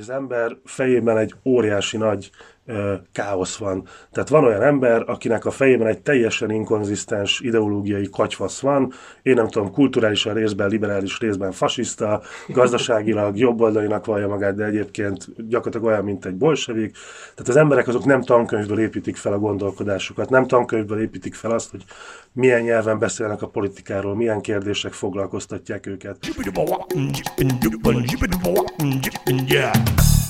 Az ember fejében egy óriási nagy káosz van. Tehát van olyan ember, akinek a fejében egy teljesen inkonzisztens ideológiai katyfasz van, én nem tudom, kulturálisan részben, liberális részben fasiszta, gazdaságilag jobboldalinak vallja magát, de egyébként gyakorlatilag olyan, mint egy bolsevik. Tehát az emberek azok nem tankönyvből építik fel a gondolkodásukat, nem tankönyvből építik fel azt, hogy milyen nyelven beszélnek a politikáról, milyen kérdések foglalkoztatják őket.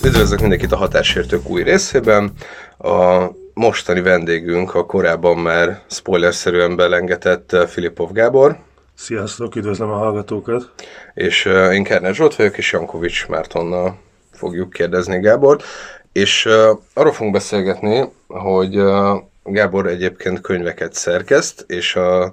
Üdvözlök mindenkit a Hatásértők új részében. A mostani vendégünk a korábban már spoilerszerűen belengetett Filipov Gábor. Sziasztok, üdvözlöm a hallgatókat. És uh, én Kerner Zsolt vagyok, és Jankovics Mártonnal fogjuk kérdezni Gábor. És uh, arról fogunk beszélgetni, hogy uh, Gábor egyébként könyveket szerkeszt, és a,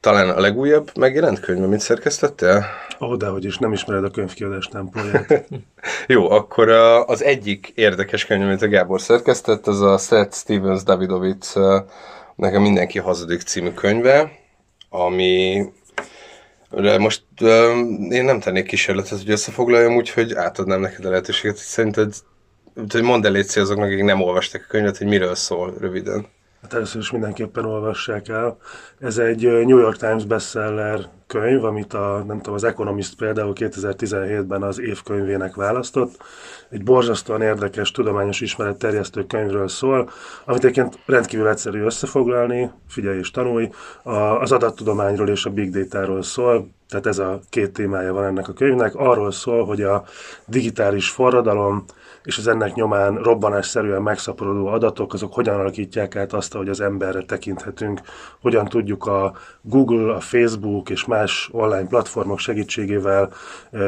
talán a legújabb megjelent könyv, mit szerkesztettél? Ó, oh, dehogy is, nem ismered a könyvkiadás tempóját. Jó, akkor az egyik érdekes könyv, amit a Gábor szerkesztett, az a Seth Stevens Davidovitz nekem mindenki hazudik című könyve, ami de most uh, én nem tennék kísérletet, hogy összefoglaljam, úgyhogy átadnám neked a lehetőséget, hogy szerinted, hogy mondd el légy azoknak, akik nem olvasták a könyvet, hogy miről szól röviden. Hát először is mindenképpen olvassák el. Ez egy New York Times bestseller könyv, amit a, nem tudom, az Economist például 2017-ben az évkönyvének választott. Egy borzasztóan érdekes tudományos ismeretterjesztő könyvről szól, amit egyébként rendkívül egyszerű összefoglalni, figyelj és tanulj, az adattudományról és a big data-ról szól, tehát ez a két témája van ennek a könyvnek. Arról szól, hogy a digitális forradalom és az ennek nyomán robbanásszerűen megszaporodó adatok, azok hogyan alakítják át azt, hogy az emberre tekinthetünk, hogyan tudjuk a Google, a Facebook és más online platformok segítségével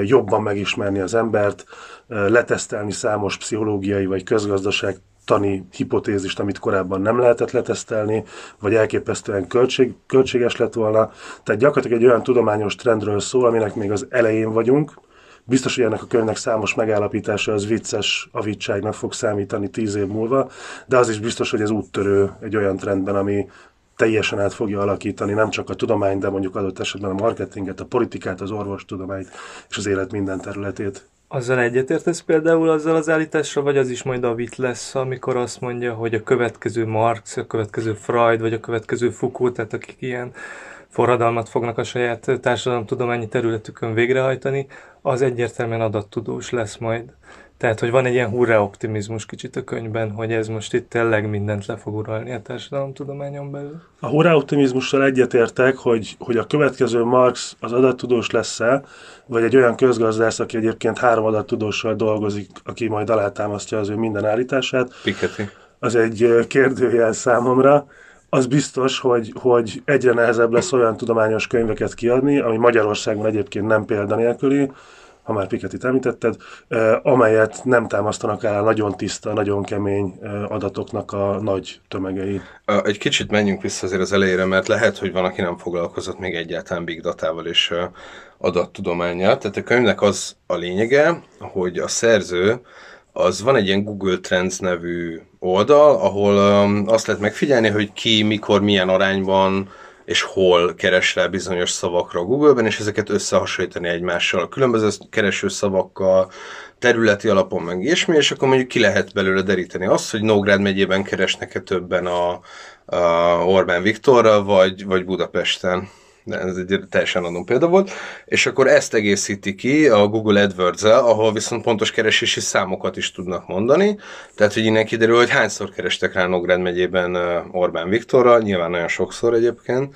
jobban megismerni az embert, letesztelni számos pszichológiai vagy közgazdaság tani hipotézist, amit korábban nem lehetett letesztelni, vagy elképesztően költség, költséges lett volna. Tehát gyakorlatilag egy olyan tudományos trendről szól, aminek még az elején vagyunk, Biztos, hogy ennek a könyvnek számos megállapítása az vicces avítságnak fog számítani tíz év múlva, de az is biztos, hogy ez úttörő egy olyan trendben, ami teljesen át fogja alakítani nem csak a tudomány, de mondjuk adott esetben a marketinget, a politikát, az orvostudományt és az élet minden területét. Azzal egyetértesz például azzal az állításra, vagy az is majd a vit lesz, amikor azt mondja, hogy a következő Marx, a következő Freud, vagy a következő Foucault, tehát akik ilyen forradalmat fognak a saját társadalomtudományi területükön végrehajtani, az egyértelműen adattudós lesz majd. Tehát, hogy van egy ilyen hurrá optimizmus kicsit a könyvben, hogy ez most itt tényleg mindent le fog uralni a társadalomtudományon belül. A hurrá optimizmussal egyetértek, hogy, hogy a következő Marx az adattudós lesz-e, vagy egy olyan közgazdász, aki egyébként három adattudóssal dolgozik, aki majd alátámasztja az ő minden állítását. Piketty. Az egy kérdőjel számomra az biztos, hogy, hogy egyre nehezebb lesz olyan tudományos könyveket kiadni, ami Magyarországon egyébként nem példanélküli, ha már Piketit említetted, amelyet nem támasztanak el nagyon tiszta, nagyon kemény adatoknak a nagy tömegei. Egy kicsit menjünk vissza azért az elejére, mert lehet, hogy van, aki nem foglalkozott még egyáltalán big datával és adattudományjal. Tehát a könyvnek az a lényege, hogy a szerző az van egy ilyen Google Trends nevű oldal, ahol um, azt lehet megfigyelni, hogy ki, mikor, milyen arányban és hol keres rá bizonyos szavakra a Google-ben, és ezeket összehasonlítani egymással, különböző kereső szavakkal, területi alapon meg ilyesmi, és akkor mondjuk ki lehet belőle deríteni azt, hogy Nógrád megyében keresnek-e többen a, a Orbán Viktorra, vagy, vagy Budapesten ez egy teljesen adom példa volt, és akkor ezt egészíti ki a Google adwords ahol viszont pontos keresési számokat is tudnak mondani, tehát hogy innen kiderül, hogy hányszor kerestek rá Nógrád megyében Orbán Viktorra, nyilván nagyon sokszor egyébként,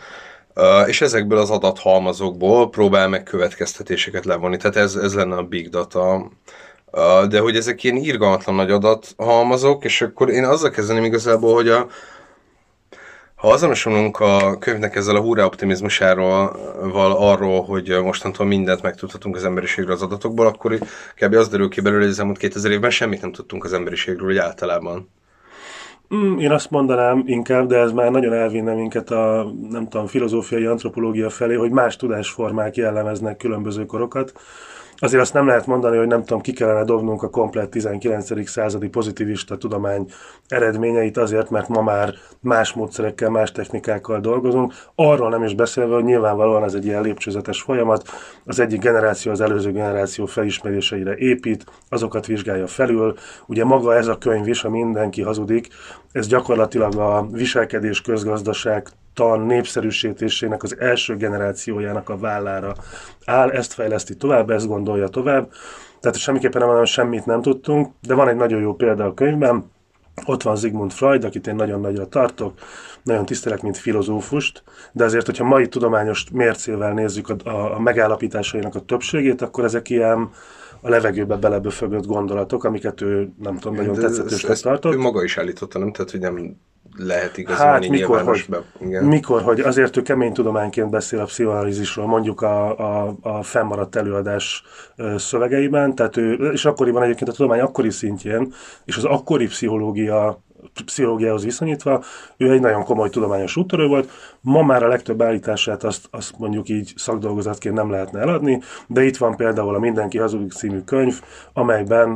és ezekből az adathalmazokból próbál meg következtetéseket levonni. Tehát ez, ez lenne a big data. De hogy ezek ilyen irgalmatlan nagy adathalmazok, és akkor én azzal kezdeném igazából, hogy a, ha azonosulunk a könyvnek ezzel a hurrá optimizmusáról, val arról, hogy mostantól mindent megtudhatunk az emberiségről az adatokból, akkor kb. az derül ki belőle, hogy az elmúlt 2000 évben semmit nem tudtunk az emberiségről, hogy általában. Mm, én azt mondanám inkább, de ez már nagyon elvinne minket a, nem tudom, filozófiai antropológia felé, hogy más tudásformák jellemeznek különböző korokat. Azért azt nem lehet mondani, hogy nem tudom, ki kellene dobnunk a komplet 19. századi pozitivista tudomány eredményeit azért, mert ma már más módszerekkel, más technikákkal dolgozunk. Arról nem is beszélve, hogy nyilvánvalóan ez egy ilyen lépcsőzetes folyamat. Az egyik generáció az előző generáció felismeréseire épít, azokat vizsgálja felül. Ugye maga ez a könyv is, a mindenki hazudik, ez gyakorlatilag a viselkedés közgazdaság tan népszerűsítésének az első generációjának a vállára áll, ezt fejleszti tovább, ezt gondolja tovább. Tehát semmiképpen nem mondom, semmit nem tudtunk, de van egy nagyon jó példa a könyvben, ott van Sigmund Freud, akit én nagyon nagyra tartok, nagyon tisztelek, mint filozófust, de azért, hogyha mai tudományos mércével nézzük a, a, a megállapításainak a többségét, akkor ezek ilyen a levegőbe beleböfögött gondolatok, amiket ő nem tudom, nagyon tetszetősnek tartott. Ő maga is állította, nem? Tehát, hogy nem lehet igazolni hát, mikor, hogy, igen. mikor, hogy azért ő kemény tudományként beszél a pszichoanalízisről, mondjuk a, a, a fennmaradt előadás szövegeiben, tehát ő, és akkoriban egyébként a tudomány akkori szintjén, és az akkori pszichológia pszichológiához viszonyítva, ő egy nagyon komoly tudományos úttörő volt. Ma már a legtöbb állítását azt, azt mondjuk így szakdolgozatként nem lehetne eladni, de itt van például a Mindenki hazudik című könyv, amelyben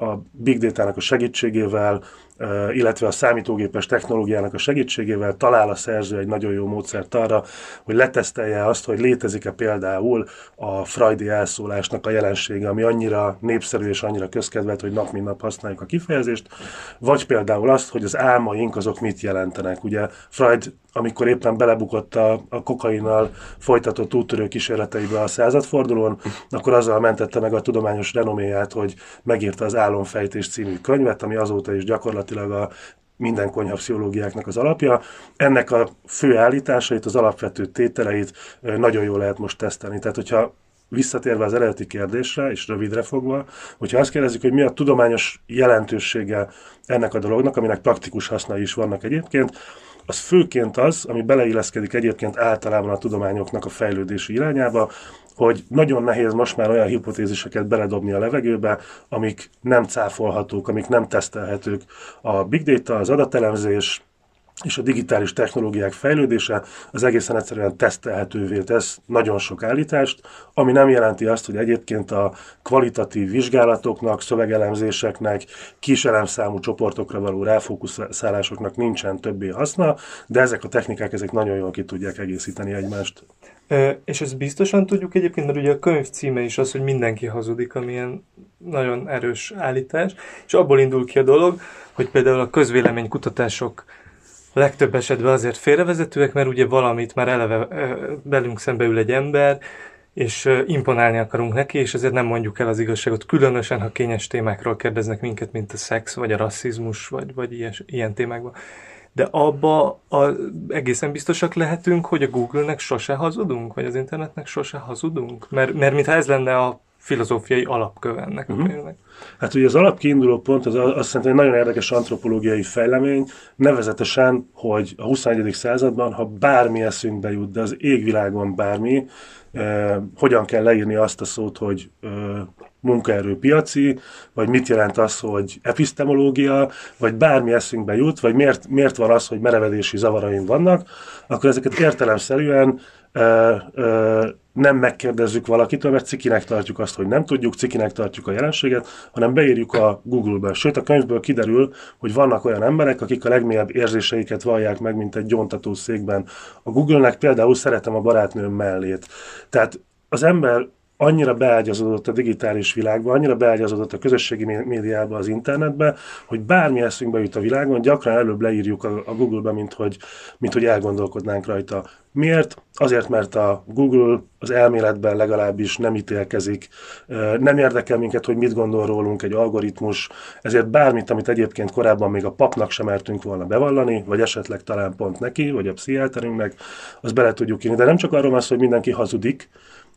a Big Data-nak a segítségével illetve a számítógépes technológiának a segítségével talál a szerző egy nagyon jó módszert arra, hogy letesztelje azt, hogy létezik-e például a freudi elszólásnak a jelensége, ami annyira népszerű és annyira közkedvelt, hogy nap mint nap használjuk a kifejezést, vagy például azt, hogy az álmaink azok mit jelentenek. Ugye Freud amikor éppen belebukott a, a kokainnal folytatott úttörő kísérleteibe a századfordulón, akkor azzal mentette meg a tudományos renoméját, hogy megírta az Álomfejtés című könyvet, ami azóta is gyakorlatilag a minden konyhapszichológiáknak az alapja. Ennek a fő állításait, az alapvető tételeit nagyon jól lehet most tesztelni. Tehát, hogyha visszatérve az eredeti kérdésre, és rövidre fogva, hogyha azt kérdezzük, hogy mi a tudományos jelentősége ennek a dolognak, aminek praktikus hasznai is vannak egyébként, az főként az, ami beleilleszkedik egyébként általában a tudományoknak a fejlődési irányába, hogy nagyon nehéz most már olyan hipotéziseket beledobni a levegőbe, amik nem cáfolhatók, amik nem tesztelhetők. A big data, az adatelemzés, és a digitális technológiák fejlődése az egészen egyszerűen tesztelhetővé tesz nagyon sok állítást, ami nem jelenti azt, hogy egyébként a kvalitatív vizsgálatoknak, szövegelemzéseknek, kis elemszámú csoportokra való ráfókuszálásoknak nincsen többé haszna, de ezek a technikák ezek nagyon jól ki tudják egészíteni egymást. E, és ezt biztosan tudjuk egyébként, mert ugye a könyv címe is az, hogy mindenki hazudik, amilyen nagyon erős állítás, és abból indul ki a dolog, hogy például a közvéleménykutatások legtöbb esetben azért félrevezetőek, mert ugye valamit már eleve belünk szembe ül egy ember, és imponálni akarunk neki, és ezért nem mondjuk el az igazságot, különösen, ha kényes témákról kérdeznek minket, mint a szex, vagy a rasszizmus, vagy, vagy ilyes, ilyen témákban. De abba a, egészen biztosak lehetünk, hogy a Google-nek sose hazudunk, vagy az internetnek sose hazudunk? Mert, mert mintha ez lenne a filozófiai alapköve ennek uh-huh. a mhm. könyvnek. Hát ugye az alapkiinduló pont az azt szerintem egy nagyon érdekes antropológiai fejlemény, nevezetesen, hogy a 21. században, ha bármi eszünkbe jut, de az égvilágon bármi, eh, hogyan kell leírni azt a szót, hogy eh, munkaerőpiaci, vagy mit jelent az, hogy epistemológia, vagy bármi eszünkbe jut, vagy miért, miért van az, hogy merevedési zavaraim vannak, akkor ezeket értelemszerűen ö, ö, nem megkérdezzük valakitől, mert cikinek tartjuk azt, hogy nem tudjuk, cikinek tartjuk a jelenséget, hanem beírjuk a Google-be. Sőt, a könyvből kiderül, hogy vannak olyan emberek, akik a legmélyebb érzéseiket vallják meg, mint egy gyontató székben. A Google-nek például szeretem a barátnőm mellét. Tehát az ember annyira beágyazódott a digitális világba, annyira beágyazódott a közösségi médiába, az internetbe, hogy bármi eszünkbe jut a világon, gyakran előbb leírjuk a, Google-be, mint hogy, mint hogy elgondolkodnánk rajta. Miért? Azért, mert a Google az elméletben legalábbis nem ítélkezik, nem érdekel minket, hogy mit gondol rólunk egy algoritmus, ezért bármit, amit egyébként korábban még a papnak sem mertünk volna bevallani, vagy esetleg talán pont neki, vagy a pszichiáterünknek, az bele tudjuk írni. De nem csak arról van szó, hogy mindenki hazudik,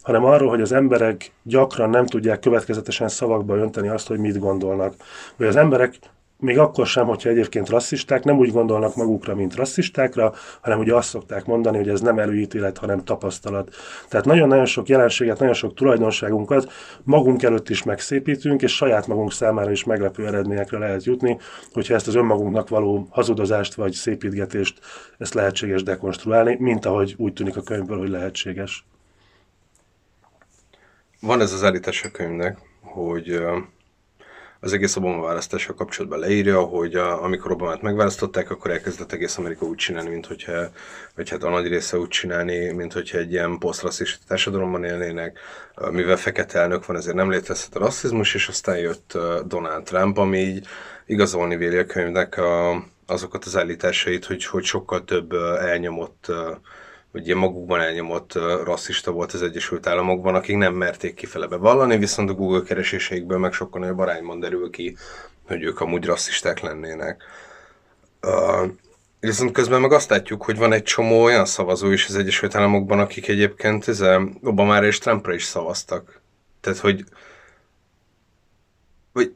hanem arról, hogy az emberek gyakran nem tudják következetesen szavakba önteni azt, hogy mit gondolnak. Vagy az emberek még akkor sem, hogyha egyébként rasszisták, nem úgy gondolnak magukra, mint rasszistákra, hanem ugye azt szokták mondani, hogy ez nem előítélet, hanem tapasztalat. Tehát nagyon-nagyon sok jelenséget, nagyon sok tulajdonságunkat magunk előtt is megszépítünk, és saját magunk számára is meglepő eredményekre lehet jutni, hogyha ezt az önmagunknak való hazudozást vagy szépítgetést, ezt lehetséges dekonstruálni, mint ahogy úgy tűnik a könyvből, hogy lehetséges. Van ez az állítás a könyvnek, hogy az egész Obama választással kapcsolatban leírja, hogy a, amikor Obamát megválasztották, akkor elkezdett egész Amerika úgy csinálni, mint hogyha, vagy hát a nagy része úgy csinálni, mint hogyha egy ilyen posztrasszista társadalomban élnének, mivel fekete elnök van, ezért nem létezhet a rasszizmus, és aztán jött Donald Trump, ami így igazolni véli a könyvnek a, azokat az állításait, hogy, hogy sokkal több elnyomott hogy ilyen magukban elnyomott rasszista volt az Egyesült Államokban, akik nem merték kifele bevallani, viszont a Google kereséseikből meg sokkal nagyobb arányban derül ki, hogy ők amúgy rasszisták lennének. Uh, viszont közben meg azt látjuk, hogy van egy csomó olyan szavazó is az Egyesült Államokban, akik egyébként Obama és Trumpra is szavaztak. Tehát, hogy vagy,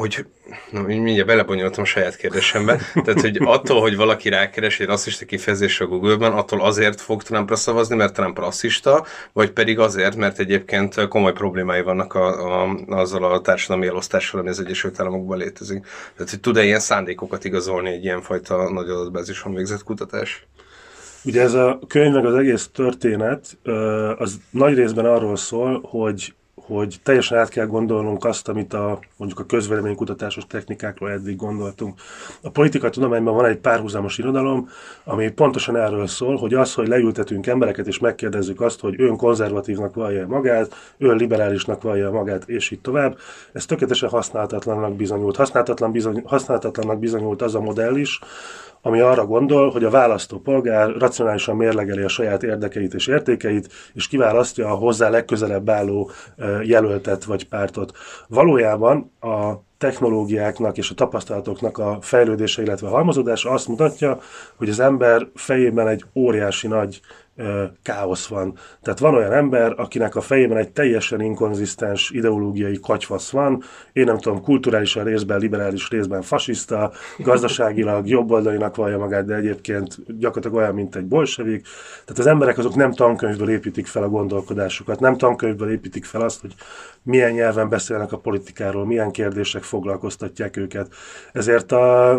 hogy na, mindjárt belebonyoltam a saját kérdésembe, tehát hogy attól, hogy valaki rákeres egy rasszista kifejezésre a Google-ben, attól azért fog Trumpra szavazni, mert Trump rasszista, vagy pedig azért, mert egyébként komoly problémái vannak a, a, azzal a társadalmi elosztással, ami az Egyesült Államokban létezik. Tehát, hogy tud-e ilyen szándékokat igazolni egy ilyenfajta nagy adatbázison végzett kutatás? Ugye ez a könyv meg az egész történet, az nagy részben arról szól, hogy hogy teljesen át kell gondolnunk azt, amit a, mondjuk a közvéleménykutatásos technikákról eddig gondoltunk. A politikai tudományban van egy párhuzamos irodalom, ami pontosan erről szól, hogy az, hogy leültetünk embereket és megkérdezzük azt, hogy ön konzervatívnak vallja magát, ön liberálisnak vallja magát, és így tovább, ez tökéletesen használhatatlannak bizonyult. Használhatatlan bizony, használhatatlannak bizonyult az a modell is, ami arra gondol, hogy a választópolgár racionálisan mérlegeli a saját érdekeit és értékeit, és kiválasztja a hozzá legközelebb álló jelöltet vagy pártot. Valójában a technológiáknak és a tapasztalatoknak a fejlődése, illetve a halmozódása azt mutatja, hogy az ember fejében egy óriási nagy káosz van. Tehát van olyan ember, akinek a fejében egy teljesen inkonzisztens ideológiai katyvasz van, én nem tudom, kulturálisan részben, liberális részben fasiszta, gazdaságilag jobboldalinak vallja magát, de egyébként gyakorlatilag olyan, mint egy bolsevik. Tehát az emberek azok nem tankönyvből építik fel a gondolkodásukat, nem tankönyvből építik fel azt, hogy milyen nyelven beszélnek a politikáról, milyen kérdések foglalkoztatják őket. Ezért a,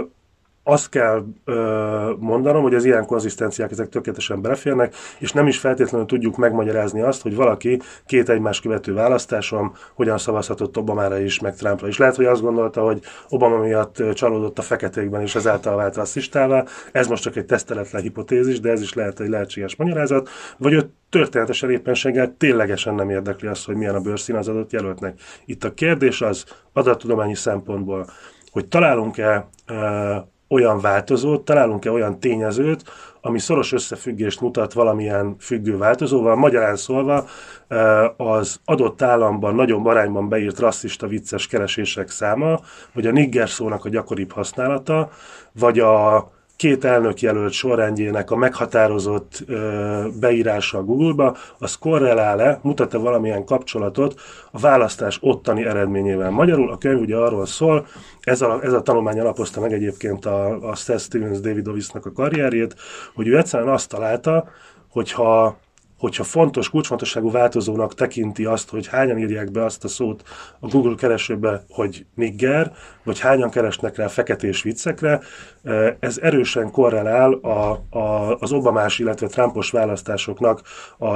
azt kell ö, mondanom, hogy az ilyen konzisztenciák ezek tökéletesen beleférnek, és nem is feltétlenül tudjuk megmagyarázni azt, hogy valaki két egymás követő választáson hogyan szavazhatott Obamára is, meg Trumpra is. Lehet, hogy azt gondolta, hogy Obama miatt csalódott a feketékben, és ezáltal vált rasszistává. Ez most csak egy teszteletlen hipotézis, de ez is lehet egy lehetséges magyarázat. Vagy ő történetesen éppenséggel ténylegesen nem érdekli azt, hogy milyen a bőrszín az adott jelöltnek. Itt a kérdés az adattudományi szempontból, hogy találunk-e olyan változót, találunk-e olyan tényezőt, ami szoros összefüggést mutat valamilyen függő változóval. Magyarán szólva az adott államban nagyobb arányban beírt rasszista vicces keresések száma, vagy a nigger szónak a gyakoribb használata, vagy a két elnök jelölt sorrendjének a meghatározott ö, beírása a Google-ba, az korrelál-e, mutat-e valamilyen kapcsolatot a választás ottani eredményével. Magyarul a könyv ugye arról szól, ez a, ez a tanulmány alapozta meg egyébként a, a Seth Stevens Davidovisnak a karrierjét, hogy ő egyszerűen azt találta, hogyha hogyha fontos, kulcsfontosságú változónak tekinti azt, hogy hányan írják be azt a szót a Google keresőbe, hogy nigger, vagy hányan keresnek rá feketés viccekre, ez erősen korrelál a, a, az Obamás, illetve Trumpos választásoknak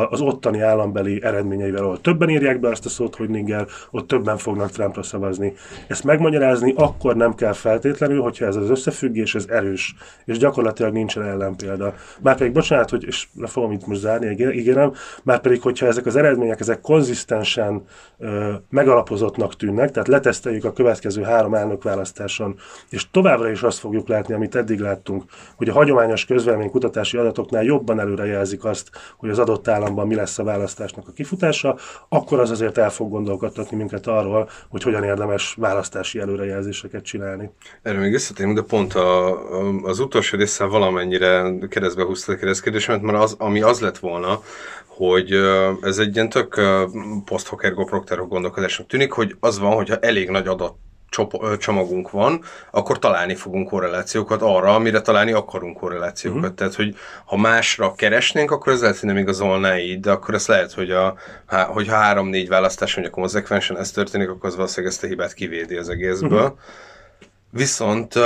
az ottani állambeli eredményeivel, ahol többen írják be azt a szót, hogy nigger, ott többen fognak Trumpra szavazni. Ezt megmagyarázni akkor nem kell feltétlenül, hogyha ez az összefüggés, ez erős, és gyakorlatilag nincsen ellenpélda. Márpedig, bocsánat, hogy, és le fogom itt most zárni, ígérem, márpedig, hogyha ezek az eredmények, ezek konzisztensen ö, megalapozottnak tűnnek, tehát leteszteljük a következő három elnökválasztáson, és továbbra is azt fogjuk látni, amit eddig láttunk, hogy a hagyományos kutatási adatoknál jobban előrejelzik azt, hogy az adott államban mi lesz a választásnak a kifutása, akkor az azért el fog gondolkodtatni minket arról, hogy hogyan érdemes választási előrejelzéseket csinálni. Erről még visszatérünk, de pont a, az utolsó része valamennyire keresztbe húzta a keresztkérdésemet, mert az, ami az lett volna, hogy ez egy ilyen tök post-hoc ergo gondolkodásnak tűnik, hogy az van, hogyha elég nagy adat csomagunk van, akkor találni fogunk korrelációkat arra, amire találni akarunk korrelációkat. Uh-huh. Tehát, hogy ha másra keresnénk, akkor ez lehet, hogy nem igazolná így, de akkor ez lehet, hogy a, hogyha három-négy választás mondja konzekvensen ez történik, akkor az valószínűleg ezt a hibát kivédi az egészből. Uh-huh. Viszont uh,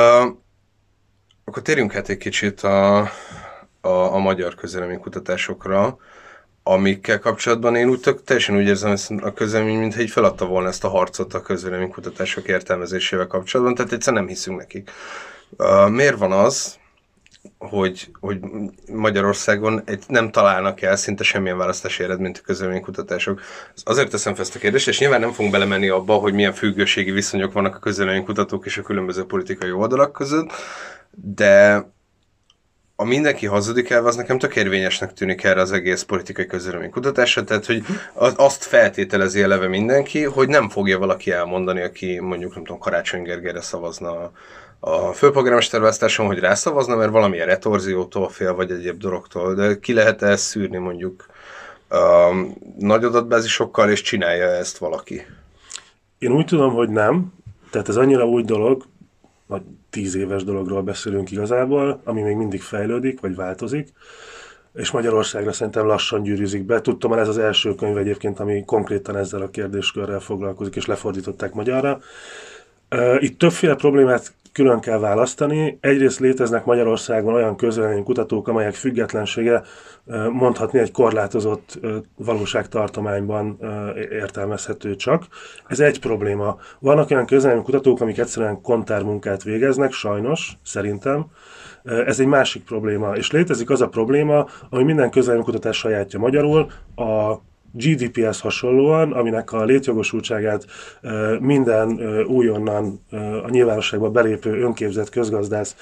akkor térjünk hát egy kicsit a, a, a magyar kutatásokra amikkel kapcsolatban én úgy tök, teljesen úgy érzem ezt a közlemény, mintha így feladta volna ezt a harcot a közvéleménykutatások értelmezésével kapcsolatban, tehát egyszerűen nem hiszünk nekik. Uh, miért van az, hogy, hogy Magyarországon egy, nem találnak el szinte semmilyen választási eredményt a közvéleménykutatások. Azért teszem fel ezt a kérdést, és nyilván nem fogunk belemenni abba, hogy milyen függőségi viszonyok vannak a közvéleménykutatók és a különböző politikai oldalak között, de a mindenki hazudik el, az nekem tök érvényesnek tűnik erre az egész politikai kutatásra, tehát hogy azt feltételezi eleve mindenki, hogy nem fogja valaki elmondani, aki mondjuk nem tudom, Karácsony Gergelyre szavazna a főpolgármester választáson, hogy rászavazna, mert valamilyen retorziótól fél, vagy egyéb dologtól, de ki lehet -e ezt szűrni mondjuk um, nagy adatbázisokkal, és csinálja ezt valaki? Én úgy tudom, hogy nem. Tehát ez annyira új dolog, vagy tíz éves dologról beszélünk igazából, ami még mindig fejlődik, vagy változik, és Magyarországra szerintem lassan gyűrűzik be. Tudtam, ez az első könyv egyébként, ami konkrétan ezzel a kérdéskörrel foglalkozik, és lefordították magyarra. Itt többféle problémát külön kell választani. Egyrészt léteznek Magyarországon olyan kutatók, amelyek függetlensége mondhatni egy korlátozott valóságtartományban értelmezhető csak. Ez egy probléma. Vannak olyan kutatók, amik egyszerűen kontármunkát végeznek, sajnos, szerintem. Ez egy másik probléma. És létezik az a probléma, ami minden kutatás sajátja magyarul, a GDP-hez hasonlóan, aminek a létjogosultságát minden újonnan a nyilvánosságba belépő önképzett közgazdász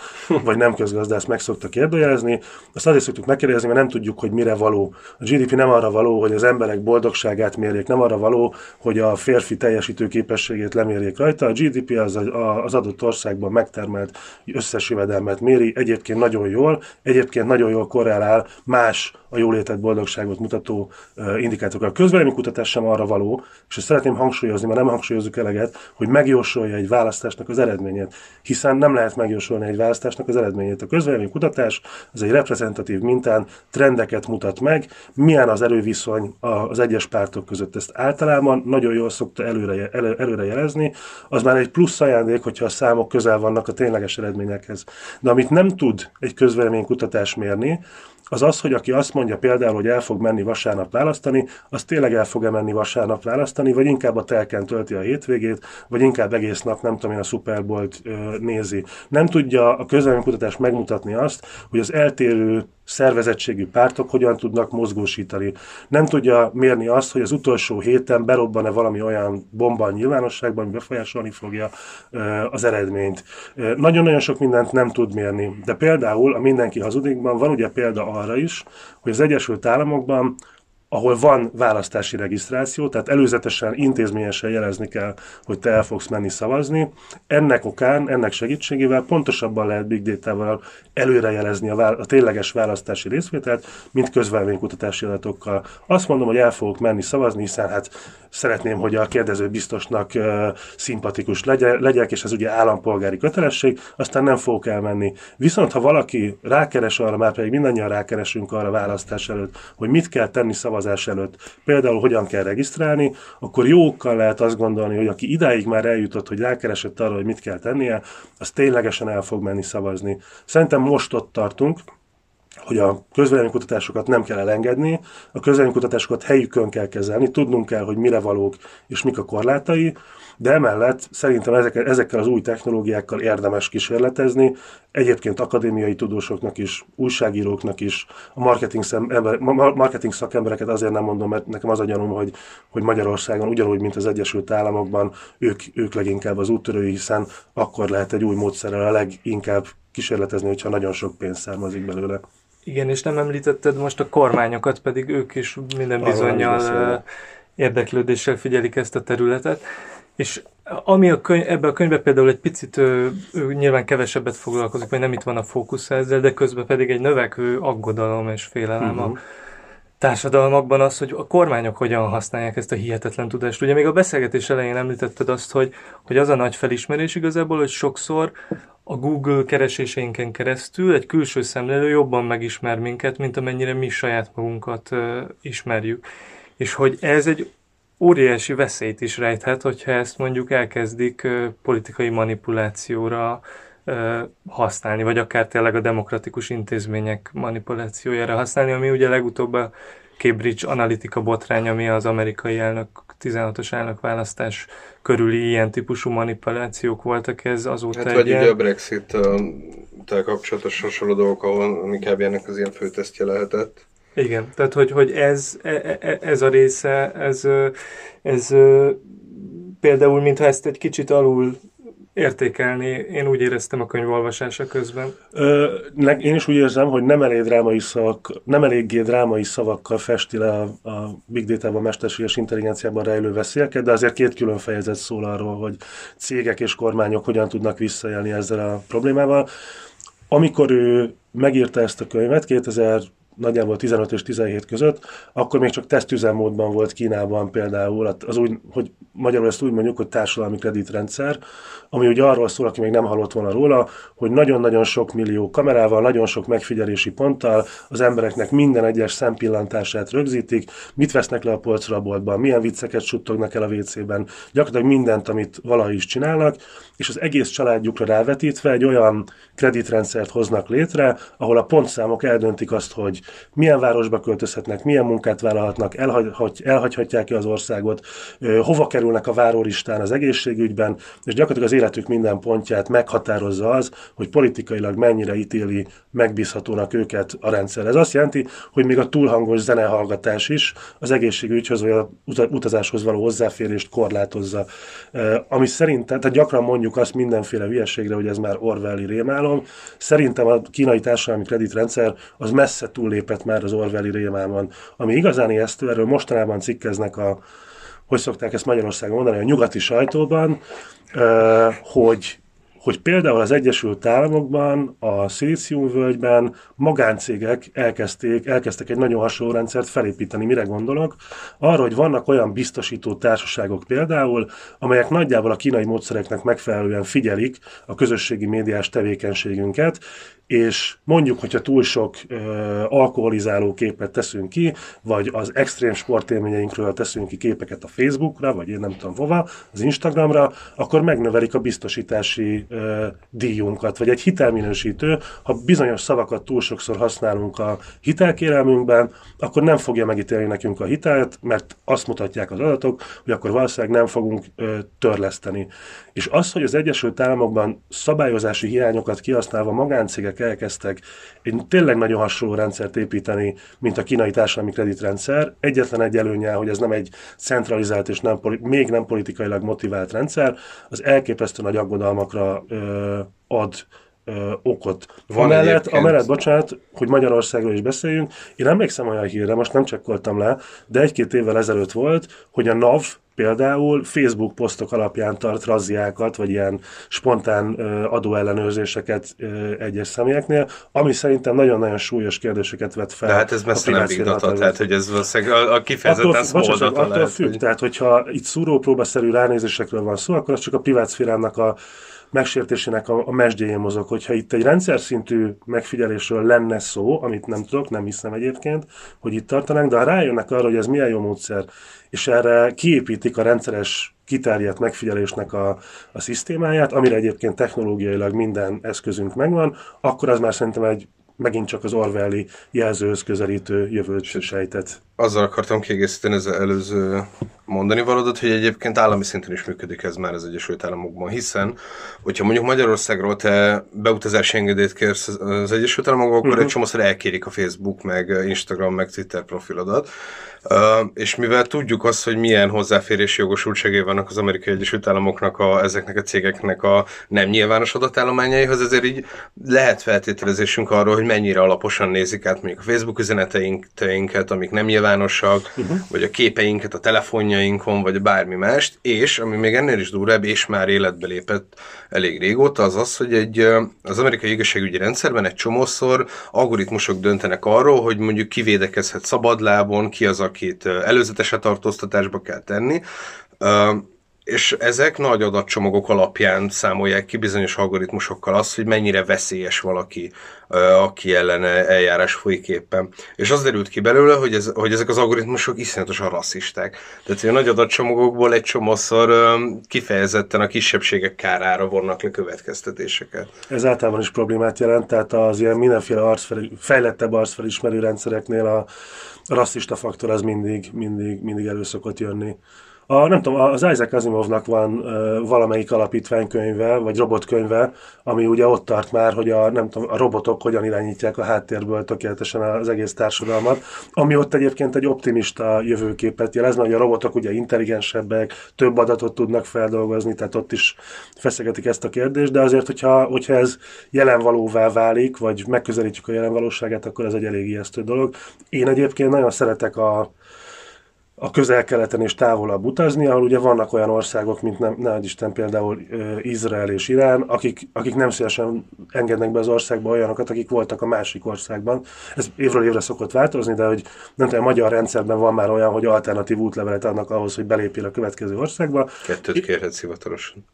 vagy nem közgazdász meg szokta kérdőjelezni. Azt azért szoktuk megkérdezni, mert nem tudjuk, hogy mire való. A GDP nem arra való, hogy az emberek boldogságát mérjék, nem arra való, hogy a férfi teljesítő képességét lemérjék rajta. A GDP az az adott országban megtermelt összes jövedelmet méri, egyébként nagyon jól, egyébként nagyon jól korrelál más a jólétet, boldogságot mutató indikátorok. A közvéleménykutatás sem arra való, és ezt szeretném hangsúlyozni, mert nem hangsúlyozzuk eleget, hogy megjósolja egy választásnak az eredményét, hiszen nem lehet megjósolni egy választásnak az eredményét. A közvéleménykutatás az egy reprezentatív mintán trendeket mutat meg, milyen az erőviszony az egyes pártok között. Ezt általában nagyon jól szokta előre, elő, előre jelezni, az már egy plusz ajándék, hogyha a számok közel vannak a tényleges eredményekhez. De amit nem tud egy közvéleménykutatás mérni, az az, hogy aki azt mondja például, hogy el fog menni vasárnap választani, az tényleg el fog-e menni vasárnap választani, vagy inkább a telken tölti a hétvégét, vagy inkább egész nap, nem tudom én, a Super nézi. Nem tudja a közvéleménykutatás megmutatni azt, hogy az eltérő szervezettségű pártok hogyan tudnak mozgósítani. Nem tudja mérni azt, hogy az utolsó héten berobban-e valami olyan bomba a nyilvánosságban, ami befolyásolni fogja az eredményt. Nagyon-nagyon sok mindent nem tud mérni, de például a Mindenki hazudikban van ugye példa arra is, hogy az Egyesült Államokban ahol van választási regisztráció, tehát előzetesen intézményesen jelezni kell, hogy te el fogsz menni szavazni. Ennek okán, ennek segítségével pontosabban lehet Big Data-val előrejelezni a, vá- a tényleges választási részvételt, mint közvelménykutatási adatokkal. Azt mondom, hogy el fogok menni szavazni, hiszen hát szeretném, hogy a kérdező biztosnak uh, szimpatikus legye, legyek, és ez ugye állampolgári kötelesség, aztán nem fogok elmenni. Viszont ha valaki rákeres arra, már pedig mindannyian rákeresünk arra választás előtt, hogy mit kell tenni szavazás előtt, például hogyan kell regisztrálni, akkor jókkal lehet azt gondolni, hogy aki idáig már eljutott, hogy rákeresett arra, hogy mit kell tennie, az ténylegesen el fog menni szavazni. Szerintem most ott tartunk, hogy a közvéleménykutatásokat nem kell elengedni, a közvéleménykutatásokat helyükön kell kezelni, tudnunk kell, hogy mire valók és mik a korlátai, de emellett szerintem ezekkel, ezekkel az új technológiákkal érdemes kísérletezni, egyébként akadémiai tudósoknak is, újságíróknak is, a marketing, szem, marketing szakembereket azért nem mondom, mert nekem az a gyanúm, hogy, hogy Magyarországon ugyanúgy, mint az Egyesült Államokban, ők, ők leginkább az úttörői, hiszen akkor lehet egy új módszerrel a leginkább kísérletezni, hogyha nagyon sok pénz származik belőle. Igen, és nem említetted most a kormányokat, pedig ők is minden bizonyal érdeklődéssel figyelik ezt a területet. És ami a könyv, ebben a könyvben például egy picit ő, ő nyilván kevesebbet foglalkozik, vagy nem itt van a fókusz ezzel, de közben pedig egy növekvő aggodalom és félelem uh-huh. a mhm. társadalmakban az, hogy a kormányok hogyan használják ezt a hihetetlen tudást. Ugye még a beszélgetés elején említetted azt, hogy, hogy az a nagy felismerés igazából, hogy sokszor a Google kereséseinken keresztül egy külső szemlélő jobban megismer minket, mint amennyire mi saját magunkat uh, ismerjük. És hogy ez egy óriási veszélyt is rejthet, hogyha ezt mondjuk elkezdik uh, politikai manipulációra uh, használni, vagy akár tényleg a demokratikus intézmények manipulációjára használni, ami ugye legutóbb a Cambridge Analytica botrány, ami az amerikai elnök 16-os elnökválasztás körüli ilyen típusú manipulációk voltak, ez azóta hát, vagy ilyen... ugye a Brexit tel kapcsolatos hasonló dolgok, ahol kb. ennek az ilyen főtesztje lehetett. Igen, tehát hogy, hogy ez, e, e, ez a része, ez, ez például, mintha ezt egy kicsit alul értékelni, én úgy éreztem a könyv olvasása közben. Ö, én is úgy érzem, hogy nem elég drámai szavak, nem eléggé drámai szavakkal festi le a, a Big Data-ban, mesterséges intelligenciában rejlő veszélyeket, de azért két külön fejezet szól arról, hogy cégek és kormányok hogyan tudnak visszajelni ezzel a problémával. Amikor ő megírta ezt a könyvet, 2000 nagyjából 15 és 17 között, akkor még csak tesztüzemmódban volt Kínában például, az úgy, hogy magyarul ezt úgy mondjuk, hogy társadalmi kreditrendszer, ami ugye arról szól, aki még nem hallott volna róla, hogy nagyon-nagyon sok millió kamerával, nagyon sok megfigyelési ponttal az embereknek minden egyes szempillantását rögzítik, mit vesznek le a polcra a boltban, milyen vicceket suttognak el a WC-ben, gyakorlatilag mindent, amit valaha is csinálnak, és az egész családjukra rávetítve egy olyan kreditrendszert hoznak létre, ahol a pontszámok eldöntik azt, hogy milyen városba költözhetnek, milyen munkát vállalhatnak, elhagy, elhagyhatják-e az országot, hova kerülnek a várólistán az egészségügyben, és gyakorlatilag az életük minden pontját meghatározza az, hogy politikailag mennyire ítéli megbízhatónak őket a rendszer. Ez azt jelenti, hogy még a túlhangos zenehallgatás is az egészségügyhöz vagy a utazáshoz való hozzáférést korlátozza. Ami szerintem, tehát gyakran mondjuk azt mindenféle hülyeségre, hogy ez már Orwelli rémálom. Szerintem a kínai társadalmi kreditrendszer az messze túllépett már az Orwelli rémálmon. Ami igazán ijesztő, erről mostanában cikkeznek a, hogy szokták ezt Magyarországon mondani, a nyugati sajtóban, hogy hogy például az Egyesült Államokban, a Szilíciumvölgyben magáncégek elkezdték, elkezdtek egy nagyon hasonló rendszert felépíteni. Mire gondolok? Arra, hogy vannak olyan biztosító társaságok például, amelyek nagyjából a kínai módszereknek megfelelően figyelik a közösségi médiás tevékenységünket, és mondjuk, hogyha túl sok ö, alkoholizáló képet teszünk ki, vagy az extrém sportélményeinkről teszünk ki képeket a Facebookra, vagy én nem tudom hova, az Instagramra, akkor megnövelik a biztosítási ö, díjunkat, vagy egy hitelminősítő, ha bizonyos szavakat túl sokszor használunk a hitelkérelmünkben, akkor nem fogja megítélni nekünk a hitelt, mert azt mutatják az adatok, hogy akkor valószínűleg nem fogunk ö, törleszteni. És az, hogy az Egyesült Államokban szabályozási hiányokat kihasználva magáncégek elkezdtek egy tényleg nagyon hasonló rendszert építeni, mint a kínai társadalmi kreditrendszer. Egyetlen egy előnye, hogy ez nem egy centralizált és nem, még nem politikailag motivált rendszer, az elképesztő nagy aggodalmakra ö, ad ö, okot. Van amellett, amellett, bocsánat, hogy Magyarországról is beszéljünk, én emlékszem olyan hírre, most nem csekkoltam le, de egy-két évvel ezelőtt volt, hogy a NAV például Facebook posztok alapján tart razziákat, vagy ilyen spontán adóellenőrzéseket egyes személyeknél, ami szerintem nagyon-nagyon súlyos kérdéseket vet fel. De hát ez messze nem big data, tehát hogy ez valószínűleg a, kifejezetten small data attól lehet. függ, hogy... tehát hogyha itt szúrópróbaszerű ránézésekről van szó, akkor az csak a privátszférának a megsértésének a, a mesdjéjén mozog. Hogyha itt egy rendszer szintű megfigyelésről lenne szó, amit nem tudok, nem hiszem egyébként, hogy itt tartanánk, de ha rájönnek arra, hogy ez milyen jó módszer, és erre kiépítik a rendszeres kiterjedt megfigyelésnek a, a szisztémáját, amire egyébként technológiailag minden eszközünk megvan, akkor az már szerintem egy megint csak az Orwelli jelzőhöz közelítő jövőt sejtett. Azzal akartam kiegészíteni az előző mondani valadat, hogy egyébként állami szinten is működik ez már az Egyesült Államokban, hiszen, hogyha mondjuk Magyarországról te beutazási engedélyt kérsz az Egyesült Államokban, akkor uh-huh. egy csomószor elkérik a Facebook, meg Instagram, meg Twitter profilodat, Uh, és mivel tudjuk azt, hogy milyen hozzáférési jogosultságai vannak az Amerikai Egyesült Államoknak a, ezeknek a cégeknek a nem nyilvános adatállományaihoz, ezért így lehet feltételezésünk arról, hogy mennyire alaposan nézik át mondjuk a Facebook üzeneteinket, amik nem nyilvánosak, uh-huh. vagy a képeinket a telefonjainkon, vagy bármi mást, és ami még ennél is durvább, és már életbe lépett elég régóta, az az, hogy egy, az amerikai igazságügyi rendszerben egy csomószor algoritmusok döntenek arról, hogy mondjuk kivédekezhet szabadlábon, ki az, akit előzetes tartóztatásba kell tenni, és ezek nagy adatcsomagok alapján számolják ki bizonyos algoritmusokkal azt, hogy mennyire veszélyes valaki, aki ellene eljárás folyik éppen. És az derült ki belőle, hogy, ez, hogy ezek az algoritmusok iszonyatosan rasszisták. Tehát, hogy a nagy adatcsomagokból egy csomószor kifejezetten a kisebbségek kárára vonnak le következtetéseket. Ez általában is problémát jelent, tehát az ilyen mindenféle arcfel, fejlettebb arcfelismerő rendszereknél a rasszista faktor az mindig, mindig, mindig elő szokott jönni. A, nem tudom, az Isaac Asimovnak van uh, valamelyik alapítványkönyve, vagy robotkönyve, ami ugye ott tart már, hogy a, nem tudom, a robotok hogyan irányítják a háttérből tökéletesen az egész társadalmat, ami ott egyébként egy optimista jövőképet jelez, mert a robotok ugye intelligensebbek, több adatot tudnak feldolgozni, tehát ott is feszegetik ezt a kérdést, de azért, hogyha, hogyha ez jelenvalóvá válik, vagy megközelítjük a jelenvalóságát, akkor ez egy elég ijesztő dolog. Én egyébként nagyon szeretek a, a közel-keleten és távolabb utazni, ahol ugye vannak olyan országok, mint nem, ne Isten például Izrael és Irán, akik, akik nem szívesen engednek be az országba olyanokat, akik voltak a másik országban. Ez évről évre szokott változni, de hogy nem tudom, a magyar rendszerben van már olyan, hogy alternatív útlevelet adnak ahhoz, hogy belépjél a következő országba. Kettőt kérhetsz hivatalosan.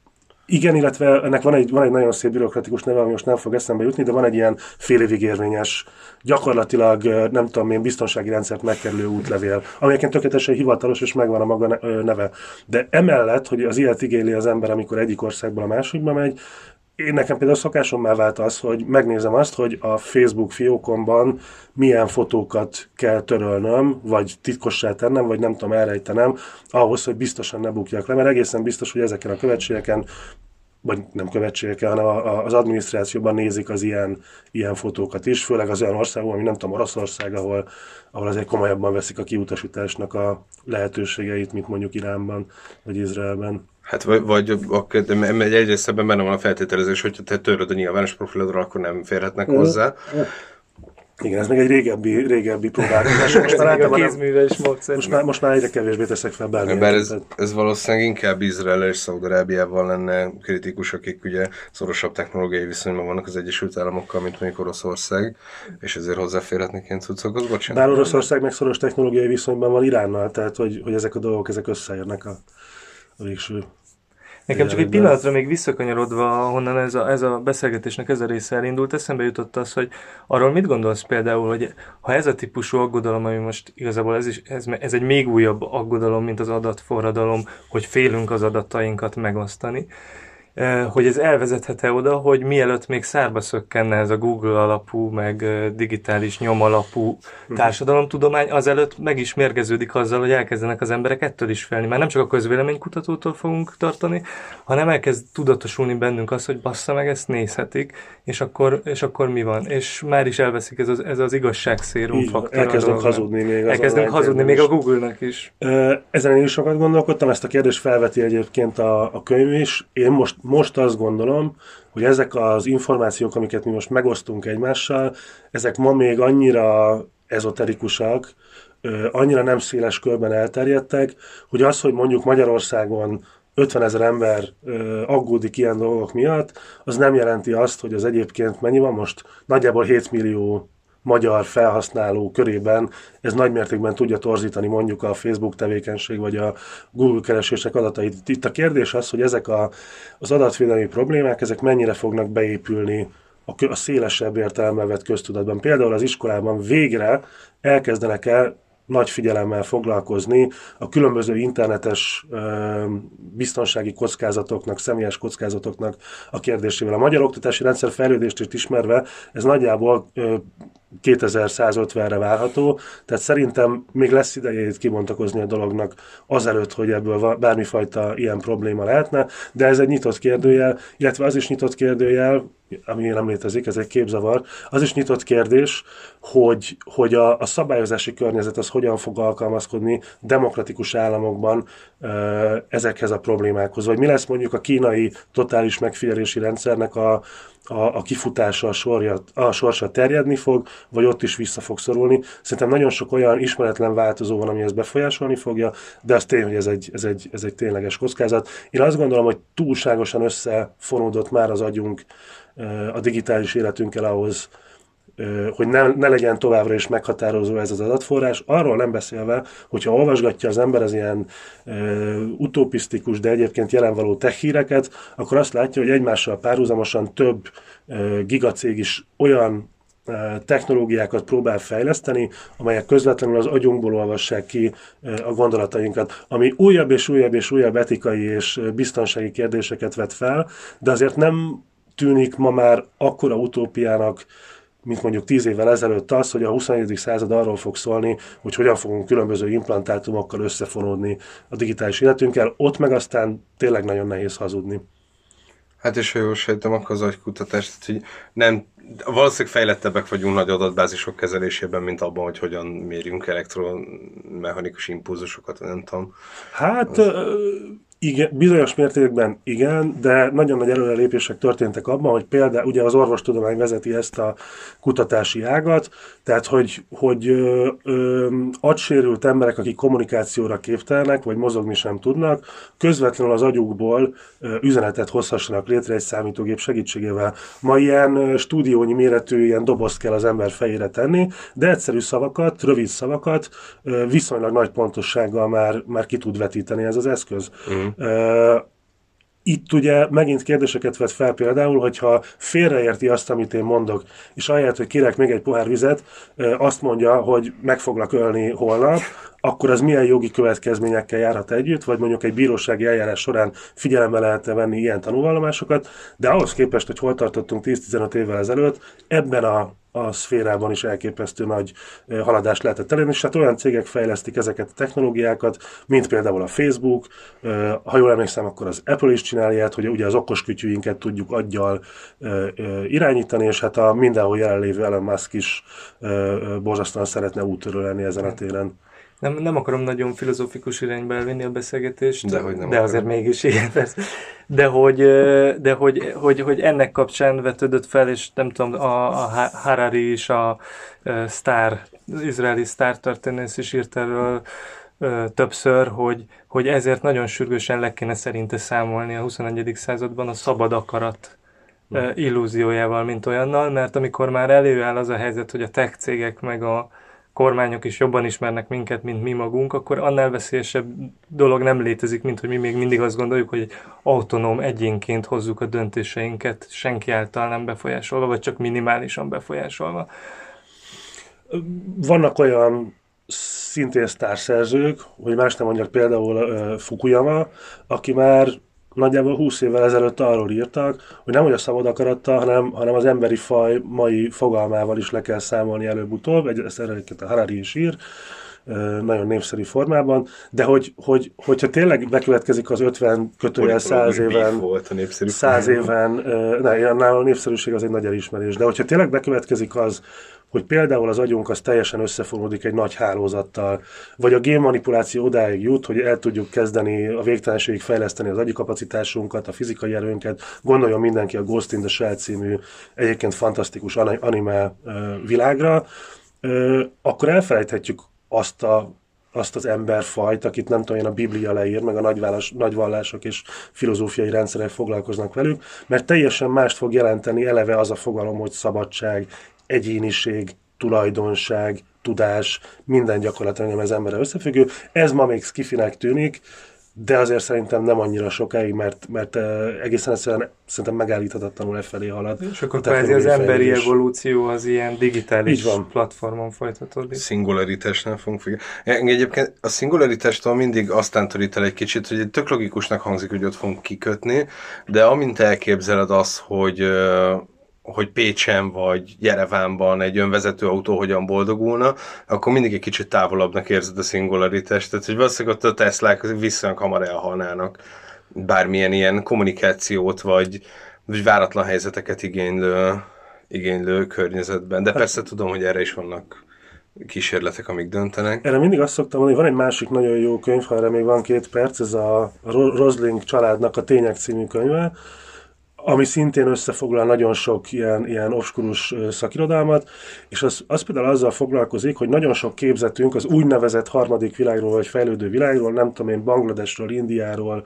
Igen, illetve ennek van egy, van egy nagyon szép bürokratikus neve, ami most nem fog eszembe jutni, de van egy ilyen fél évig érvényes, gyakorlatilag nem tudom én, biztonsági rendszert megkerülő útlevél, ami egyébként tökéletesen hivatalos, és megvan a maga neve. De emellett, hogy az ilyet igényli az ember, amikor egyik országból a másikba megy, én nekem például szokásommá vált az, hogy megnézem azt, hogy a Facebook fiókomban milyen fotókat kell törölnöm, vagy titkossá tennem, vagy nem tudom elrejtenem, ahhoz, hogy biztosan ne bukjak le, mert egészen biztos, hogy ezeken a követségeken vagy nem követségeken, hanem az adminisztrációban nézik az ilyen, ilyen fotókat is, főleg az olyan országban, ami nem tudom, Oroszország, ahol, ahol azért komolyabban veszik a kiutasításnak a lehetőségeit, mint mondjuk Iránban, vagy Izraelben. Hát vagy, vagy egyrészt ebben benne van a feltételezés, hogy te töröd a nyilvános profilodra, akkor nem férhetnek hozzá. Igen, ez még egy régebbi, régebbi próbálkozás. Most már a kézműves módszer. Most már, most már egyre kevésbé teszek fel bármilyen. Bár ez, ez valószínűleg inkább Izrael és Szaudarábiával lenne kritikus, akik ugye szorosabb technológiai viszonyban vannak az Egyesült Államokkal, mint mondjuk Oroszország, és ezért hozzáférhetnek ilyen cuccokhoz. Bocsánat. Bár Oroszország meg szoros technológiai viszonyban van Iránnal, tehát hogy, hogy ezek a dolgok ezek összeérnek a, a végső Nekem csak egy pillanatra még visszakanyarodva, honnan ez a, ez a beszélgetésnek ez a része elindult, eszembe jutott az, hogy arról mit gondolsz például, hogy ha ez a típusú aggodalom, ami most igazából ez, is, ez, ez egy még újabb aggodalom, mint az adatforradalom, hogy félünk az adatainkat megosztani, hogy ez elvezethet-e oda, hogy mielőtt még szárba szökkenne ez a Google alapú, meg digitális nyom alapú mhm. társadalomtudomány, azelőtt meg is mérgeződik azzal, hogy elkezdenek az emberek ettől is félni. Már nem csak a közvéleménykutatótól fogunk tartani, hanem elkezd tudatosulni bennünk az, hogy bassza meg, ezt nézhetik, és akkor, és akkor mi van? És már is elveszik ez az, ez az igazságszérum faktor. Elkezdünk hazudni még. Elkezdünk hazudni még a Google-nak is. Ezen én is sokat gondolkodtam, ezt a kérdést felveti egyébként a, a könyv is. Én most most azt gondolom, hogy ezek az információk, amiket mi most megosztunk egymással, ezek ma még annyira ezoterikusak, annyira nem széles körben elterjedtek, hogy az, hogy mondjuk Magyarországon 50 ezer ember aggódik ilyen dolgok miatt, az nem jelenti azt, hogy az egyébként mennyi van most? Nagyjából 7 millió magyar felhasználó körében ez nagymértékben tudja torzítani mondjuk a Facebook tevékenység vagy a Google keresések adatait. Itt a kérdés az, hogy ezek a, az adatvédelmi problémák, ezek mennyire fognak beépülni a, a szélesebb értelemben vett köztudatban. Például az iskolában végre elkezdenek el nagy figyelemmel foglalkozni a különböző internetes biztonsági kockázatoknak, személyes kockázatoknak a kérdésével. A magyar oktatási rendszer fejlődést is ismerve, ez nagyjából 2150-re várható, tehát szerintem még lesz ideje itt kibontakozni a dolognak azelőtt, hogy ebből bármifajta ilyen probléma lehetne, de ez egy nyitott kérdőjel, illetve az is nyitott kérdőjel, ami nem létezik, ez egy képzavar, az is nyitott kérdés, hogy, hogy a, a szabályozási környezet az hogyan fog alkalmazkodni demokratikus államokban ezekhez a problémákhoz, vagy mi lesz mondjuk a kínai totális megfigyelési rendszernek a, a, a kifutása, a, sorja, a sorsa terjedni fog, vagy ott is vissza fog szorulni. Szerintem nagyon sok olyan ismeretlen változó van, ami ezt befolyásolni fogja, de az tény, hogy ez egy, ez egy, ez egy tényleges kockázat. Én azt gondolom, hogy túlságosan összefonódott már az agyunk a digitális életünkkel ahhoz, hogy ne, ne legyen továbbra is meghatározó ez az adatforrás, arról nem beszélve, hogyha olvasgatja az ember az ilyen e, utopisztikus, de egyébként jelenvaló tech híreket, akkor azt látja, hogy egymással párhuzamosan több e, gigacég is olyan technológiákat próbál fejleszteni, amelyek közvetlenül az agyunkból olvassák ki a gondolatainkat, ami újabb és újabb és újabb etikai és biztonsági kérdéseket vet fel, de azért nem tűnik ma már akkora utópiának, mint mondjuk tíz évvel ezelőtt az, hogy a 21. század arról fog szólni, hogy hogyan fogunk különböző implantátumokkal összefonódni a digitális életünkkel, ott meg aztán tényleg nagyon nehéz hazudni. Hát és ha jól sejtem, akkor az agykutatás, hogy nem, valószínűleg fejlettebbek vagyunk nagy adatbázisok kezelésében, mint abban, hogy hogyan mérjünk elektromechanikus impulzusokat, nem tudom. Hát az... Igen, bizonyos mértékben igen, de nagyon nagy előrelépések történtek abban, hogy például ugye az orvostudomány vezeti ezt a kutatási ágat, tehát hogy, hogy ö, ö, agysérült emberek, akik kommunikációra képtelnek, vagy mozogni sem tudnak, közvetlenül az agyukból ö, üzenetet hozhassanak létre egy számítógép segítségével. Ma ilyen stúdiónyi méretű ilyen dobozt kell az ember fejére tenni, de egyszerű szavakat, rövid szavakat ö, viszonylag nagy pontossággal már, már ki tud vetíteni ez az eszköz. Mm. Uh, itt ugye megint kérdéseket vet fel például, hogyha félreérti azt, amit én mondok, és ahelyett, hogy kérek még egy pohár vizet, azt mondja, hogy meg foglak ölni holnap, akkor az milyen jogi következményekkel járhat együtt, vagy mondjuk egy bírósági eljárás során figyelembe lehetne venni ilyen tanúvallomásokat, de ahhoz képest, hogy hol tartottunk 10-15 évvel ezelőtt, ebben a a szférában is elképesztő nagy haladást lehetett elérni, és hát olyan cégek fejlesztik ezeket a technológiákat, mint például a Facebook, ha jól emlékszem, akkor az Apple is csinálja hogy ugye az okos kütyűinket tudjuk aggyal irányítani, és hát a mindenhol jelenlévő Elon Musk is borzasztóan szeretne útörő lenni ezen a téren. Nem, nem akarom nagyon filozófikus irányba elvinni a beszélgetést, de, hogy nem de azért mégis, igen, persze. De, hogy, de hogy, hogy, hogy, ennek kapcsán vetődött fel, és nem tudom, a, a Harari is a, a sztár, izraeli sztár történész is írt erről többször, hogy, hogy ezért nagyon sürgősen le kéne szerinte számolni a 21. században a szabad akarat illúziójával, mint olyannal, mert amikor már előáll az a helyzet, hogy a tech cégek meg a, kormányok is jobban ismernek minket, mint mi magunk, akkor annál veszélyesebb dolog nem létezik, mint hogy mi még mindig azt gondoljuk, hogy autonóm egyénként hozzuk a döntéseinket, senki által nem befolyásolva, vagy csak minimálisan befolyásolva. Vannak olyan szintén sztárszerzők, hogy más nem mondjak például Fukuyama, aki már nagyjából 20 évvel ezelőtt arról írtak, hogy nem hogy a szabad akarattal, hanem, hanem az emberi faj mai fogalmával is le kell számolni előbb-utóbb, egy, ezt erre a Harari is ír, nagyon népszerű formában, de hogy, hogy, hogyha tényleg bekövetkezik az 50 kötőjel 100 éven, volt a népszerű 100 éven, ne, a népszerűség az egy nagy elismerés, de hogyha tényleg bekövetkezik az, hogy például az agyunk az teljesen összefonódik egy nagy hálózattal, vagy a génmanipuláció odáig jut, hogy el tudjuk kezdeni a végtelenségig fejleszteni az agyi kapacitásunkat, a fizikai erőnket. Gondoljon mindenki a Ghost in the Shell című egyébként fantasztikus anime világra, akkor elfelejthetjük azt a azt az emberfajt, akit nem tudom én a Biblia leír, meg a nagyvállás, nagyvallások és filozófiai rendszerek foglalkoznak velük, mert teljesen mást fog jelenteni eleve az a fogalom, hogy szabadság, egyéniség, tulajdonság, tudás, minden gyakorlatilag az emberre összefüggő. Ez ma még skifinek tűnik, de azért szerintem nem annyira sokáig, mert, mert egészen egyszerűen szerintem megállíthatatlanul e felé halad. És akkor kvázi az emberi fejlődés. evolúció az ilyen digitális van. platformon folytatódik. Szingularitás nem fogunk figyelni. Egyébként a szingularitástól mindig azt tántorít el egy kicsit, hogy tök logikusnak hangzik, hogy ott fogunk kikötni, de amint elképzeled az, hogy hogy Pécsen vagy Jerevánban egy önvezető autó hogyan boldogulna, akkor mindig egy kicsit távolabbnak érzed a szingularitást. Tehát, hogy valószínűleg ott a Teslák viszonylag hamar elhalnának bármilyen ilyen kommunikációt, vagy, vagy váratlan helyzeteket igénylő, igénylő környezetben. De persze tudom, hogy erre is vannak kísérletek, amik döntenek. Erre mindig azt szoktam mondani, van egy másik nagyon jó könyv, ha erre még van két perc, ez a Rosling családnak a Tények című könyve, ami szintén összefoglal nagyon sok ilyen, ilyen obskurus szakirodalmat, és az, az például azzal foglalkozik, hogy nagyon sok képzetünk az úgynevezett harmadik világról, vagy fejlődő világról, nem tudom én, Bangladesről, Indiáról,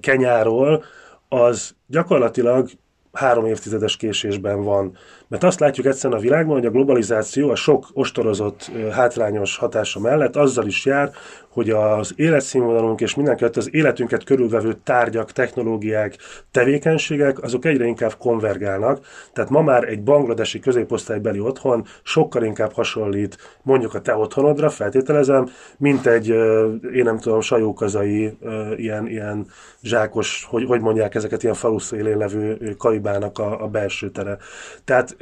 Kenyáról, az gyakorlatilag három évtizedes késésben van. Mert azt látjuk egyszerűen a világban, hogy a globalizáció a sok ostorozott hátrányos hatása mellett azzal is jár, hogy az életszínvonalunk és mindenkit az életünket körülvevő tárgyak, technológiák, tevékenységek, azok egyre inkább konvergálnak. Tehát ma már egy bangladesi középosztálybeli otthon sokkal inkább hasonlít mondjuk a te otthonodra, feltételezem, mint egy, én nem tudom, sajókazai, ilyen, ilyen zsákos, hogy, hogy mondják ezeket, ilyen faluszélén levő kaibának a, a belső tere. Tehát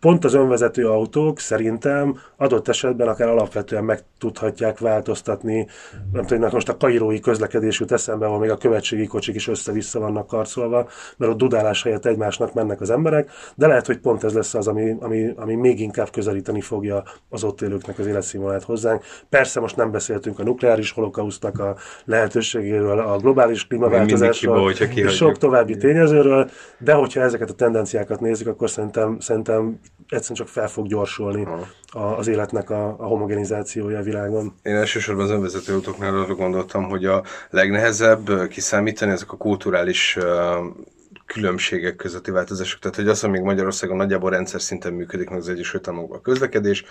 pont az önvezető autók szerintem adott esetben akár alapvetően meg tudhatják változtatni, nem tudom, most a kairói közlekedés jut eszembe, ahol még a követségi kocsik is össze-vissza vannak karcolva, mert ott dudálás helyett egymásnak mennek az emberek, de lehet, hogy pont ez lesz az, ami, ami, ami még inkább közelíteni fogja az ott élőknek az életszínvonalát hozzánk. Persze most nem beszéltünk a nukleáris holokausztnak a lehetőségéről, a globális klímaváltozásról, és sok további tényezőről, de hogyha ezeket a tendenciákat nézzük, akkor szerintem, szerintem egyszerűen csak fel fog gyorsulni a, az életnek a, a homogenizációja a világon. Én elsősorban az önvezető autóknál arra gondoltam, hogy a legnehezebb kiszámítani ezek a kulturális különbségek közötti változások. Tehát, hogy az, még Magyarországon nagyjából rendszer szinten működik meg az Egyesült Államokban a közlekedés,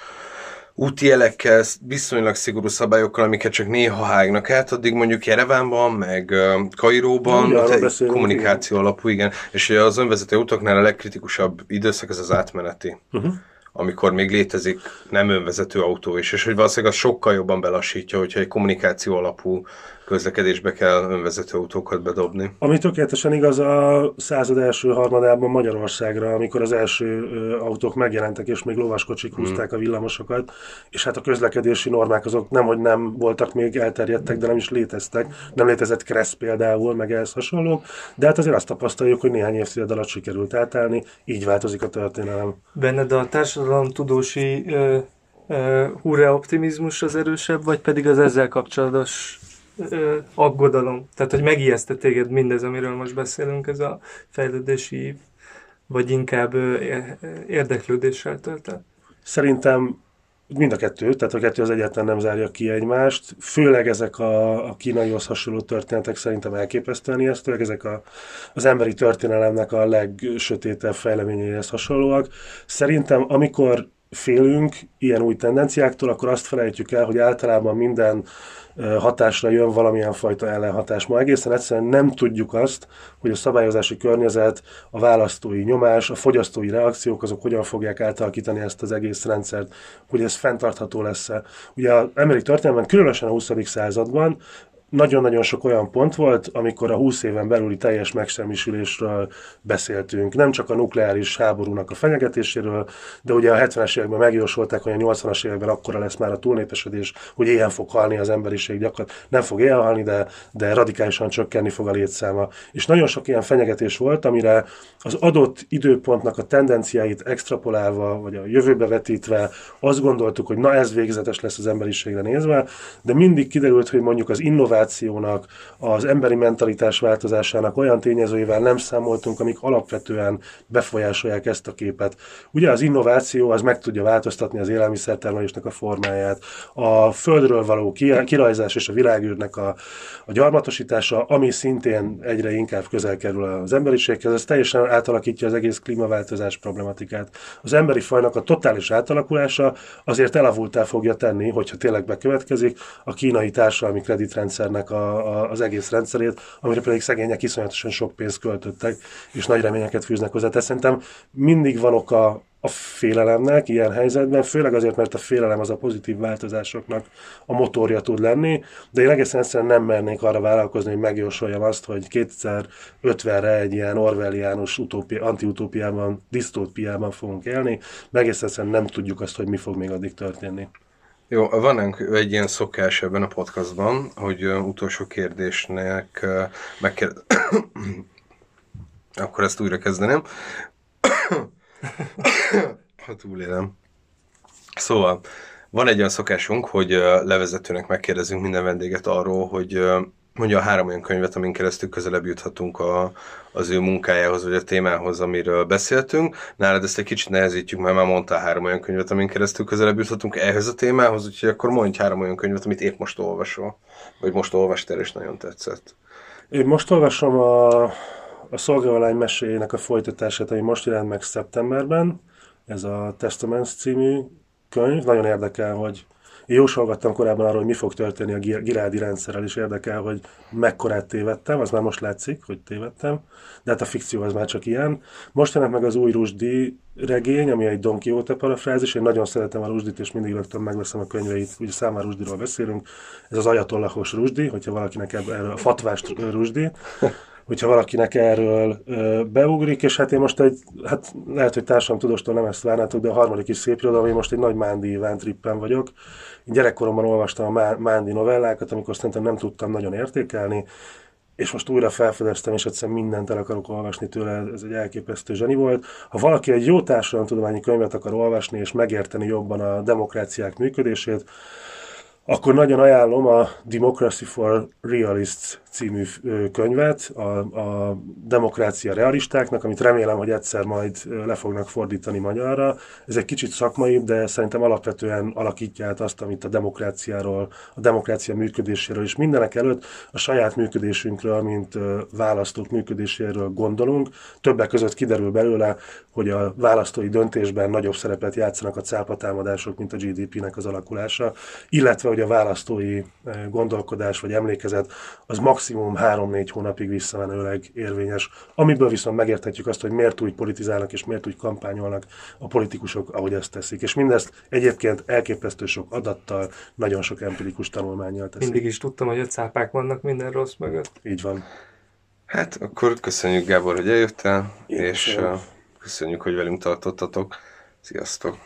úti jelekkel, viszonylag szigorú szabályokkal, amiket csak néha hágnak át, addig mondjuk Jerevánban, meg Kairóban, ja, kommunikáció igen. alapú, igen. És az önvezető utaknál a legkritikusabb időszak az az átmeneti. Uh-huh amikor még létezik nem önvezető autó is, és hogy valószínűleg az sokkal jobban belassítja, hogyha egy kommunikáció alapú közlekedésbe kell önvezető autókat bedobni. Ami tökéletesen igaz a század első harmadában Magyarországra, amikor az első autók megjelentek, és még lovaskocsik hmm. húzták a villamosokat, és hát a közlekedési normák azok nem, hogy nem voltak még elterjedtek, de nem is léteztek. Nem létezett Kressz például, meg ehhez hasonlók, de hát azért azt tapasztaljuk, hogy néhány évtized alatt sikerült átállni, így változik a történelem. Benned a társadalom tudósi uh, uh, hurra optimizmus az erősebb, vagy pedig az ezzel kapcsolatos ö, aggodalom. Tehát, hogy megijeszte téged mindez, amiről most beszélünk, ez a fejlődési vagy inkább ö, érdeklődéssel töltött? Szerintem mind a kettő, tehát a kettő az egyetlen nem zárja ki egymást. Főleg ezek a, a kínaihoz hasonló történetek szerintem elképesztően ijesztőek, ezek a, az emberi történelemnek a legsötétebb fejleményeihez hasonlóak. Szerintem amikor félünk ilyen új tendenciáktól, akkor azt felejtjük el, hogy általában minden hatásra jön valamilyen fajta ellenhatás. Ma egészen egyszerűen nem tudjuk azt, hogy a szabályozási környezet, a választói nyomás, a fogyasztói reakciók, azok hogyan fogják átalakítani ezt az egész rendszert, hogy ez fenntartható lesz-e. Ugye az emberi történelemben, különösen a 20. században nagyon-nagyon sok olyan pont volt, amikor a 20 éven belüli teljes megsemmisülésről beszéltünk. Nem csak a nukleáris háborúnak a fenyegetéséről, de ugye a 70-es években megjósolták, hogy a 80-as években akkora lesz már a túlnépesedés, hogy ilyen fog halni az emberiség gyakorlatilag. Nem fog halni, de, de radikálisan csökkenni fog a létszáma. És nagyon sok ilyen fenyegetés volt, amire az adott időpontnak a tendenciáit extrapolálva, vagy a jövőbe vetítve azt gondoltuk, hogy na ez végzetes lesz az emberiségre nézve, de mindig kiderült, hogy mondjuk az innováció innovációnak, az emberi mentalitás változásának olyan tényezőivel nem számoltunk, amik alapvetően befolyásolják ezt a képet. Ugye az innováció az meg tudja változtatni az élelmiszertermelésnek a formáját, a földről való kirajzás és a világűrnek a, a gyarmatosítása, ami szintén egyre inkább közel kerül az emberiséghez, ez teljesen átalakítja az egész klímaváltozás problematikát. Az emberi fajnak a totális átalakulása azért elavultá fogja tenni, hogyha tényleg bekövetkezik a kínai társadalmi kreditrendszer rendszernek a, a, az egész rendszerét, amire pedig szegények iszonyatosan sok pénzt költöttek, és nagy reményeket fűznek hozzá. Tehát szerintem mindig van oka a félelemnek ilyen helyzetben, főleg azért, mert a félelem az a pozitív változásoknak a motorja tud lenni, de én egészen egyszerűen nem mernék arra vállalkozni, hogy megjósoljam azt, hogy 2050-re egy ilyen orwelliánus utópi, antiutópiában, disztópiában fogunk élni, meg egészen egyszerűen nem tudjuk azt, hogy mi fog még addig történni. Jó, van egy ilyen szokás ebben a podcastban, hogy utolsó kérdésnek uh, megkérdez... Akkor ezt újra kezdeném. ha túlélem. Szóval, van egy olyan szokásunk, hogy levezetőnek megkérdezünk minden vendéget arról, hogy mondja a három olyan könyvet, amin keresztül közelebb juthatunk a, az ő munkájához, vagy a témához, amiről beszéltünk. Nálad ezt egy kicsit nehezítjük, mert már mondtál három olyan könyvet, amin keresztül közelebb juthatunk ehhez a témához, úgyhogy akkor mondj három olyan könyvet, amit épp most olvasol, vagy most olvastál, és nagyon tetszett. Én most olvasom a a szolgálvány meséjének a folytatását, ami most jelent meg szeptemberben. Ez a Testaments című könyv. Nagyon érdekel, hogy én jósolgattam korábban arról, hogy mi fog történni a Girádi rendszerrel, és érdekel, hogy mekkorát tévedtem, az már most látszik, hogy tévedtem, de hát a fikció az már csak ilyen. Most jelent meg az új Rusdi regény, ami egy Don Quixote parafrázis, én nagyon szeretem a Rusdit, és mindig rögtön megveszem a könyveit, ugye számár Rusdiról beszélünk, ez az ajatollahos Rusdi, hogyha valakinek erről a fatvást Rusdi, hogyha valakinek erről ö, beugrik, és hát én most egy, hát lehet, hogy tudostól nem ezt várnátok, de a harmadik is szép irodalom, én most egy nagy Mándi Iván trippen vagyok. Én gyerekkoromban olvastam a Mándi novellákat, amikor szerintem nem tudtam nagyon értékelni, és most újra felfedeztem, és egyszerűen mindent el akarok olvasni tőle, ez egy elképesztő zseni volt. Ha valaki egy jó társadalomtudományi könyvet akar olvasni, és megérteni jobban a demokráciák működését, akkor nagyon ajánlom a Democracy for Realists című könyvet a, a demokrácia realistáknak, amit remélem, hogy egyszer majd le fognak fordítani magyarra. Ez egy kicsit szakmai, de szerintem alapvetően alakítja át azt, amit a demokráciáról, a demokrácia működéséről és mindenek előtt a saját működésünkről, mint választók működéséről gondolunk. Többek között kiderül belőle, hogy a választói döntésben nagyobb szerepet játszanak a cápatámadások, mint a GDP-nek az alakulása, illetve hogy a választói gondolkodás vagy emlékezet az max maximum 3-4 hónapig visszamenőleg érvényes, amiből viszont megérthetjük azt, hogy miért úgy politizálnak és miért úgy kampányolnak a politikusok, ahogy ezt teszik. És mindezt egyébként elképesztő sok adattal, nagyon sok empirikus tanulmányjal teszik. Mindig is tudtam, hogy a cápák vannak minden rossz mögött. Így van. Hát akkor köszönjük Gábor, hogy eljöttél, Én és köszönjük, hogy velünk tartottatok. Sziasztok!